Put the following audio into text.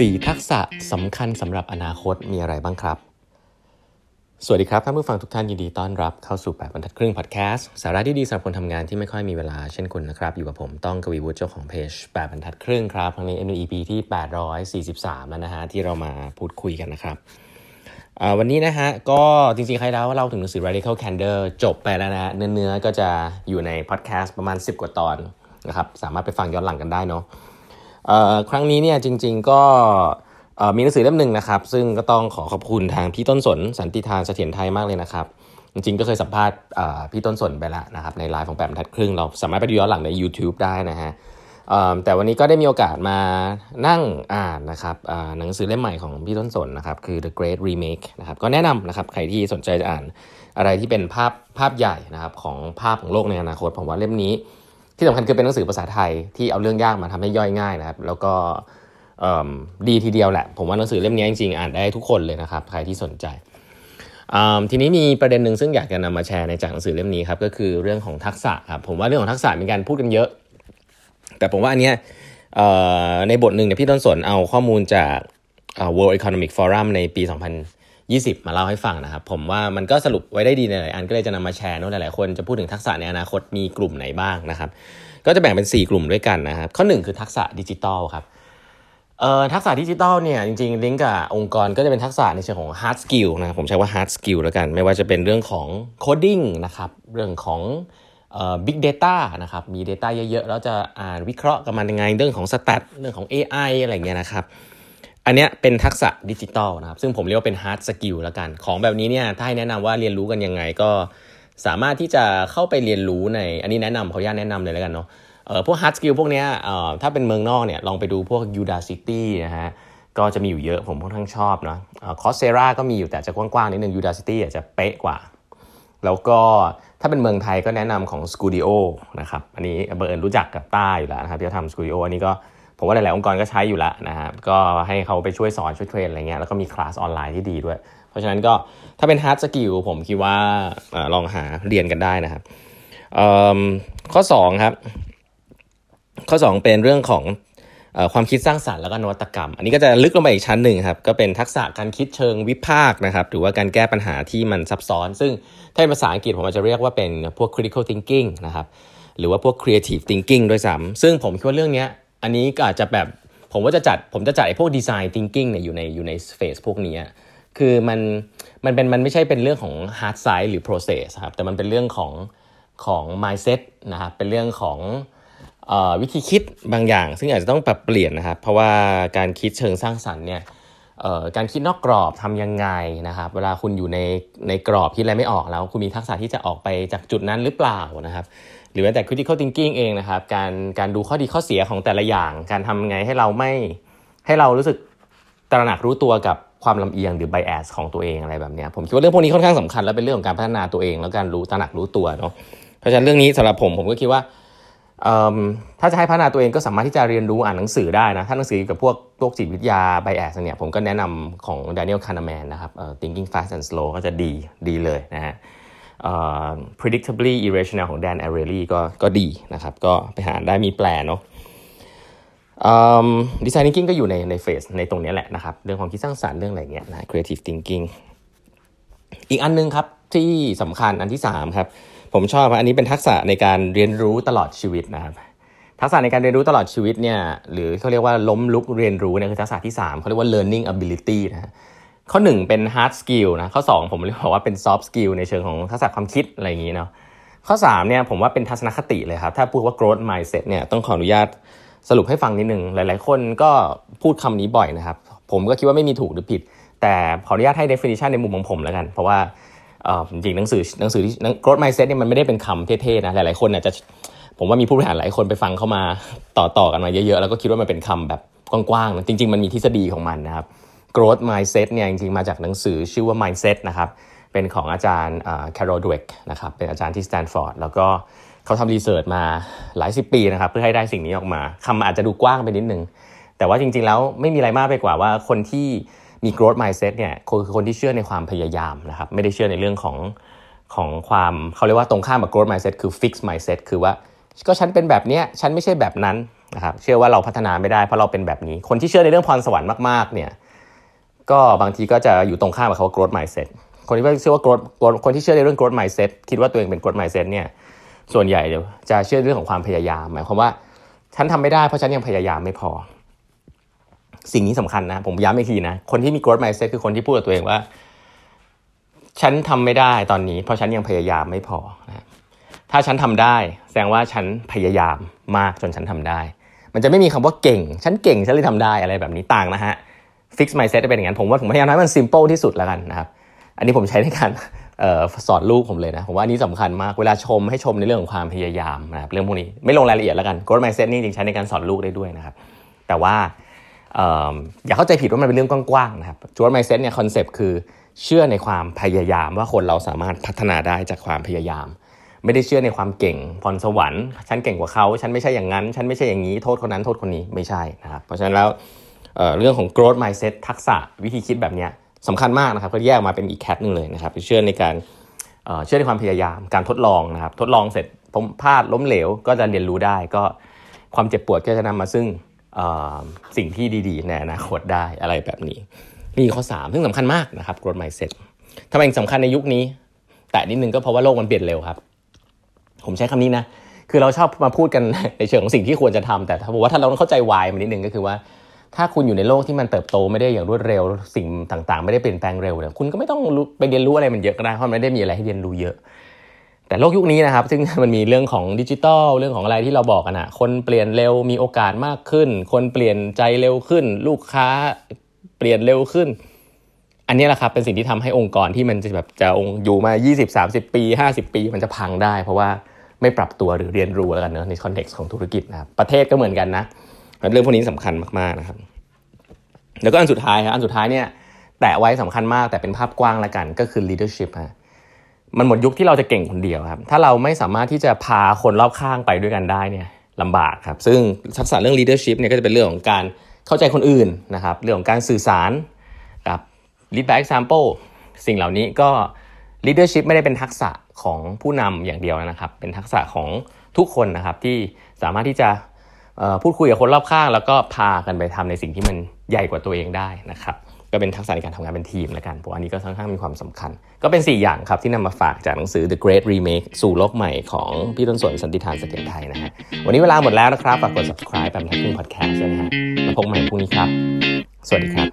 4 ทักษะสำคัญสำหรับอนาคตมีอะไรบ้างครับ สวัสดีครับ ท่านผู้ฟังทุกท่านยินดีต้อนรับเข้าสู่ 8บรรทัดครึ่งพอดแคสต์สาระที่ดีสำหรับคนทำงานที่ไม่ค่อยมีเวลาเช่นคุณนะครับ อยู่กับผมต้องกวีวุฒิเจ้าของเพจ 8บรรทัดครึ่งครับครั้งนี้ NEP ที่ 843 แล้วนะฮะที่เรามาพูดคุยกันนะครับวันนี้นะฮะก็จริงๆ ใครแล้วว่าเราถึงหนังสือ Radical Candor จบไปแล้วนะฮะเนื้อๆก็จะอยู่ในพอดแคสต์ประมาณ 10 กว่าตอนนะครับสามารถไปฟังย้อนหลังกันได้เนาะ ครั้งนี้เนี่ยจริง ๆก็มีหนังสือเล่มหนึ่งนะครับ ซึ่งก็ต้องขอขอบคุณทางพี่ต้นสนสันติทานเสถียรไทยมากเลยนะครับ จริงๆก็เคยสัมภาษณ์พี่ต้นสนไปแล้วนะครับในไลฟ์ของแปมทัดครึ่ง เราสามารถไปดูย้อนหลังใน YouTube ได้นะฮะแต่วันนี้ก็ได้มีโอกาสมานั่งอ่านนะครับหนังสือเล่มใหม่ของพี่ต้นสนนะครับคือ The Great Remake นะครับก็แนะนำนะครับใครที่สนใจจะอ่านอะไรที่เป็นภาพภาพใหญ่นะครับของภาพของโลกในอนาคตผมว่าเล่มนี้ ที่สำคัญคือเป็นหนังสือภาษาไทยที่เอาเรื่องยากมาทำให้ย่อยง่ายนะครับ แล้วก็ดีทีเดียวแหละ ผมว่าหนังสือเล่มนี้จริงๆอ่านได้ทุกคนเลยนะครับ ใครที่สนใจ ทีนี้มีประเด็นหนึ่งซึ่งอยากจะนำมาแชร์ในจากหนังสือเล่มนี้ครับก็คือเรื่องของทักษะครับผมว่าเรื่องของทักษะมีการพูดกันเยอะ แต่ผมว่าอันเนี้ยในบทหนึ่งเนี่ยพี่ต้นสนเอาข้อมูลจาก World Economic Forum ในปี 2000 20 มาเล่าให้ฟังนะครับ ผมว่ามันก็สรุปไว้ได้ดีในหลายอันก็เลยจะนำมาแชร์เนาะหลายๆคนจะพูดถึงทักษะในอนาคตมีกลุ่มไหนบ้างนะครับ ก็จะแบ่งเป็น 4 กลุ่มด้วยกันนะครับ ข้อ 1 คือทักษะดิจิตอลครับเอ่อทักษะดิจิตอลเนี่ยจริงๆ ลิงก์กับองค์กรก็จะเป็นทักษะในเชิงของ hard skill นะครับผมใช้ว่า hard skill แล้วกัน ไม่ว่าจะเป็นเรื่องของ coding นะครับเรื่องของเอ่อ big data นะครับมี data เยอะๆ แล้วจะอ่านวิเคราะห์กับมันยังไงเรื่องของ stat เรื่องของ AI อะไรเงี้ยนะครับ อันนี้เป็นทักษะดิจิตอลนะครับ ซึ่งผมเรียกว่าเป็น hard skill แล้วกัน ของแบบนี้เนี่ยถ้าให้แนะนำว่าเรียนรู้กันยังไงก็สามารถที่จะเข้าไปเรียนรู้ใน อันนี้แนะนำเขาญาตแนะนำเลยแล้วกันเนาะเออพวก hard skill พวกเนี้ยเอ่อถ้าเป็นเมืองนอกเนี่ยลองไปดูพวก Udacity นะฮะก็จะมีอยู่เยอะผมค่อนข้างชอบนะคอสเซราก็มีอยู่แต่จะกว้างๆนิดนึง Udacity อาจจะเป๊ะกว่า แล้วก็ถ้าเป็นเมืองไทยก็แนะนำของ Studio นะครับอันนี้เบอร์เอิญรู้จักกับต้าอยู่แล้วนะครับที่ทำ Studio อันนี้ก็ ผมว่าหลาย ๆ องค์กรก็ใช้อยู่แล้วนะฮะก็ให้เขาไปช่วยสอนช่วย train อะไรเงี้ยแล้วก็มีคลาสออนไลน์ที่ดีด้วย เพราะฉะนั้นก็ถ้าเป็น hard skill ผมคิดว่าอลองหาเรียนกันได้นะครับข้อ2ครับข้อ 2 เป็นเรื่องของความคิดสร้างสรรค์แล้วก็นวัตกรรม อันนี้ก็จะลึกลงไปอีกชั้นหนึ่งครับก็เป็นทักษะการคิดเชิงวิพากษ์นะครับหรือว่าการแก้ปัญหาที่มันซับซ้อน ซึ่งถ้าเป็นภาษาอังกฤษผมอาจจะเรียกว่าเป็นพวก critical thinking นะครับหรือว่าพวก creative thinking ด้วยซ้ำซึ่งผมคิดว่าเรื่องนี้ อันนี้ก็อาจจะแบบผมว่าจะจัดผมจะจัดไอ้พวก design thinking เนี่ยอยู่ในอยู่ใน phase พวกนี้คือมันมันเป็นมันไม่ใช่เป็นเรื่องของ hard side หรือ process ครับแต่มันเป็นเรื่องของของ mindset นะครับเป็นเรื่องของอวิธีคิดบางอย่าง ซึ่งอาจจะต้องปรับเปลี่ยนนะครับเพราะว่าการคิดเชิงสร้างสรรค์เนี่ย การคิดนอกกรอบทำยังไงนะครับ เวลาคุณอยู่ในในกรอบคิดอะไรไม่ออกแล้ว คุณมีทักษะที่จะออกไปจากจุดนั้นหรือเปล่านะครับ หรือแม้แต่ critical thinking เองนะครับ การการดูข้อดีข้อเสียของแต่ละอย่าง การทำไงให้เราไม่ให้เรารู้สึกตระหนักรู้ตัวกับความลำเอียงหรือ bias ของตัวเองอะไรแบบนี้ผมคิดว่าเรื่องพวกนี้ค่อนข้างสำคัญและเป็นเรื่องของการพัฒนาตัวเอง แล้วการรู้ตระหนักรู้ตัวเนาะเพราะฉะนั้นเรื่องนี้สำหรับผมผมก็คิดว่า ถ้าจะให้พัฒนาตัวเองก็สามารถที่จะเรียนรู้อ่านหนังสือได้นะ ถ้าหนังสือกับพวกโรคจิตวิทยา bias เนี่ยผมก็แนะนำของ Daniel Kahneman นะครับ Thinking Fast and Slow ก็จะดีดีเลยนะฮะ predictably irrational ของ Dan Ariely ก็ก็ดีนะครับ ก็ไปหาได้มีแปลเนาะดีไซน์ thinking ก็อยู่ในในเฟสในตรงนี้แหละนะครับ เรื่องของคิดสร้างสรรค์เรื่องอะไรเงี้ยนะ creative thinking อีกอันนึงครับที่สำคัญอันที่3ครับ ผมชอบอันนี้เป็นทักษะในการเรียนรู้ตลอดชีวิตนะครับทักษะในการเรียนรู้ตลอดชีวิตเนี่ยหรือเขาเรียกว่าล้มลุกเรียนรู้เนี่ยคือทักษะที่ 3เขาเรียกว่า learning ability นะข้อ 1 เป็น hard skill นะข้อ 2 ผมเรียกว่าเป็น soft skill ในเชิงของทักษะความคิดอะไรอย่างนี้เนาะข้อ3เนี่ยผมว่าเป็นทัศนคติเลยครับถ้าพูดว่า growth mindset เนี่ยต้องขออนุญาตสรุปให้ฟังนิดนึงหลาย ๆ คนก็พูดคำนี้บ่อยนะครับผมก็คิดว่าไม่มีถูกหรือผิด แต่ขออนุญาตให้ definition ในมุมของผมแล้วกัน เพราะว่า จริงหนังสือหนังสือที่ growth mindset เนี่ยมันไม่ได้เป็นคำเท่ๆนะหลายๆคนอาจจะผมว่ามีผู้บริหารหลายคนไปฟังเข้ามาต่อๆกันมาเยอะๆ แล้วก็คิดว่ามันเป็นคำแบบกว้างๆจริง ๆ มันมีทฤษฎีของมันนะครับ growth mindset เนี่ยจริงๆ มาจากหนังสือชื่อว่า mindset นะครับเป็นของอาจารย์ Carol Dweck นะครับเป็นอาจารย์ที่สแตนฟอร์ดแล้วก็เขาทำรีเสิร์ชมาหลายสิบปีนะครับเพื่อให้ได้สิ่งนี้ออกมาคำอาจจะดูกว้างไปนิดนึงแต่ว่าจริงๆแล้วไม่มีอะไรมากไปกว่าว่าคนที่ มี growth mindset เนี่ยคือคนที่เชื่อในความพยายามนะครับไม่ได้เชื่อในเรื่องของของความเขาเรียกว่าตรงข้ามกับ growth mindset คือ fixed mindset คือว่าก็ฉันเป็นแบบเนี้ยฉันไม่ใช่แบบนั้นนะครับเชื่อว่าเราพัฒนาไม่ได้เพราะเราเป็นแบบนี้ คนที่เชื่อในเรื่องพรสวรรค์มากๆเนี่ยก็บางทีก็จะอยู่ตรงข้ามกับเขาว่า growth mindset คนที่เชื่อว่า growth คนที่เชื่อในเรื่อง growth mindset คิดว่าตัวเองเป็น growth mindset เนี่ยส่วนใหญ่จะเชื่อเรื่องของความพยายาม หมายความว่าฉันทำไม่ได้เพราะฉันยังพยายามไม่พอ สิ่งนี้สำคัญนะ ผมย้ำอีกทีนะ คนที่มี growth mindset คือคนที่พูดกับตัวเองว่า ฉันทำไม่ได้ตอนนี้ เพราะฉันยังพยายามไม่พอนะถ้าฉันทำได้ แสดงว่าฉันพยายามมากจนฉันทำได้ มันจะไม่มีคำว่าเก่ง ฉันเก่งฉันเลยทำได้อะไรแบบนี้ต่างนะฮะ fix mindset เป็นอย่างนั้นผมว่าผมพยายามทำให้มัน simple ที่สุดแล้วกันนะครับ อันนี้ผมใช้ในการสอนลูกผมเลยนะผมว่าอันนี้สำคัญมากเวลาชมให้ชมในเรื่องของความพยายามนะครับเรื่องพวกนี้ไม่ลงรายละเอียดแล้วกัน growth mindset นี่จริงใช้ในการสอนลูกได้ด้วยนะครับ แต่ว่า อย่าเข้าใจผิดว่ามันเป็นเรื่องกว้างๆนะครับ growth mindset เนี่ยคอนเซปต์คือเชื่อในความพยายามว่าคนเราสามารถพัฒนาได้จากความพยายาม ไม่ได้เชื่อในความเก่งพรสวรรค์ฉันเก่งกว่าเขาฉันไม่ใช่อย่างนั้น ฉันไม่ใช่อย่างนี้โทษคนนั้นโทษคนนี้ไม่ใช่นะครับเพราะฉะนั้นแล้วเรื่องของ growth mindset ทักษะวิธีคิดแบบนี้สำคัญมากนะครับก็แยกมาเป็นอีกแคทหนึ่งเลยนะครับเชื่อในการเชื่อในความพยายามการทดลองนะครับทดลองเสร็จพลาดล้มเหลวก็จะเรียนรู้ได้ก็ความเจ็บปวดก็จะนำมาซึ่ง สิ่งที่ดีๆในอนาคตได้อะไรแบบนี้ นี่ข้อ 3 ซึ่งสำคัญมากนะครับ growth mindset ทำไมสำคัญในยุคนี้ แต่นิดนึงก็เพราะว่าโลกมันเปลี่ยนเร็วครับ ผมใช้คำนี้นะคือเราชอบมาพูดกันในเชิงของสิ่งที่ควรจะทำแต่ถ้าบอกว่าถ้าเราต้องเข้าใจวายมันนิดนึงก็คือว่า ถ้าคุณอยู่ในโลกที่มันเติบโตไม่ได้อย่างรวดเร็ว สิ่งต่างๆ ไม่ได้เปลี่ยนแปลงเร็วเนี่ยคุณก็ไม่ต้องไปเรียนรู้อะไรมันเยอะก็ได้เพราะมันไม่ได้มีอะไรให้เรียนรู้เยอะ แต่โลกยุคนี้นะครับ ซึ่งมันมีเรื่องของดิจิทัลเรื่องของอะไรที่เราบอกกันอะคนเปลี่ยนเร็วมีโอกาสมากขึ้น คนเปลี่ยนใจเร็วขึ้น ลูกค้าเปลี่ยนเร็วขึ้น อันนี้แหละครับเป็นสิ่งที่ทำให้องค์กรที่มันจะแบบจะองอยู่มา 20-30 ปี 50 ปีมันจะพังได้ เพราะว่าไม่ปรับตัวหรือเรียนรู้แล้วกันเนอะในคอนเท็กซ์ของธุรกิจนะครับประเทศก็เหมือนกันนะเรื่องพวกนี้สำคัญมากๆนะครับ แล้วก็อันสุดท้ายครับอันสุดท้ายเนี่ยแตะไว้สำคัญมากแต่เป็นภาพกว้างแล้วกันก็คือ leadership ฮะ มันหมดยุคที่เราจะเก่งคนเดียวครับ ถ้าเราไม่สามารถที่จะพาคนรอบข้างไปด้วยกันได้เนี่ยลำบากครับ ซึ่งทักษะเรื่อง leadership เนี่ยก็จะเป็นเรื่องของการเข้าใจคนอื่นนะครับ เรื่องของการสื่อสารกับ lead by example สิ่งเหล่านี้ก็ leadership ไม่ได้เป็นทักษะของผู้นำอย่างเดียวนะครับ เป็นทักษะของทุกคนนะครับที่สามารถที่จะพูดคุยกับคนรอบข้าง แล้วก็พากันไปทำในสิ่งที่มันใหญ่กว่าตัวเองได้นะครับ ก็เป็นทักษะในการทำงานเป็นทีมแล้วกันผมอันนี้ก็ค่อนข้างมีความสำคัญ ก็เป็น 4 อย่างครับที่นำมาฝากจากหนังสือ The Great Remake สู่โลกใหม่ของพี่ต้นสนสันติธานเสถียรไทยนะฮะวันนี้เวลาหมดแล้วนะครับฝากกด subscribe แบบทักพึ่ง podcast นะฮะแล้วพบใหม่พรุ่งนี้ครับ สวัสดีครับ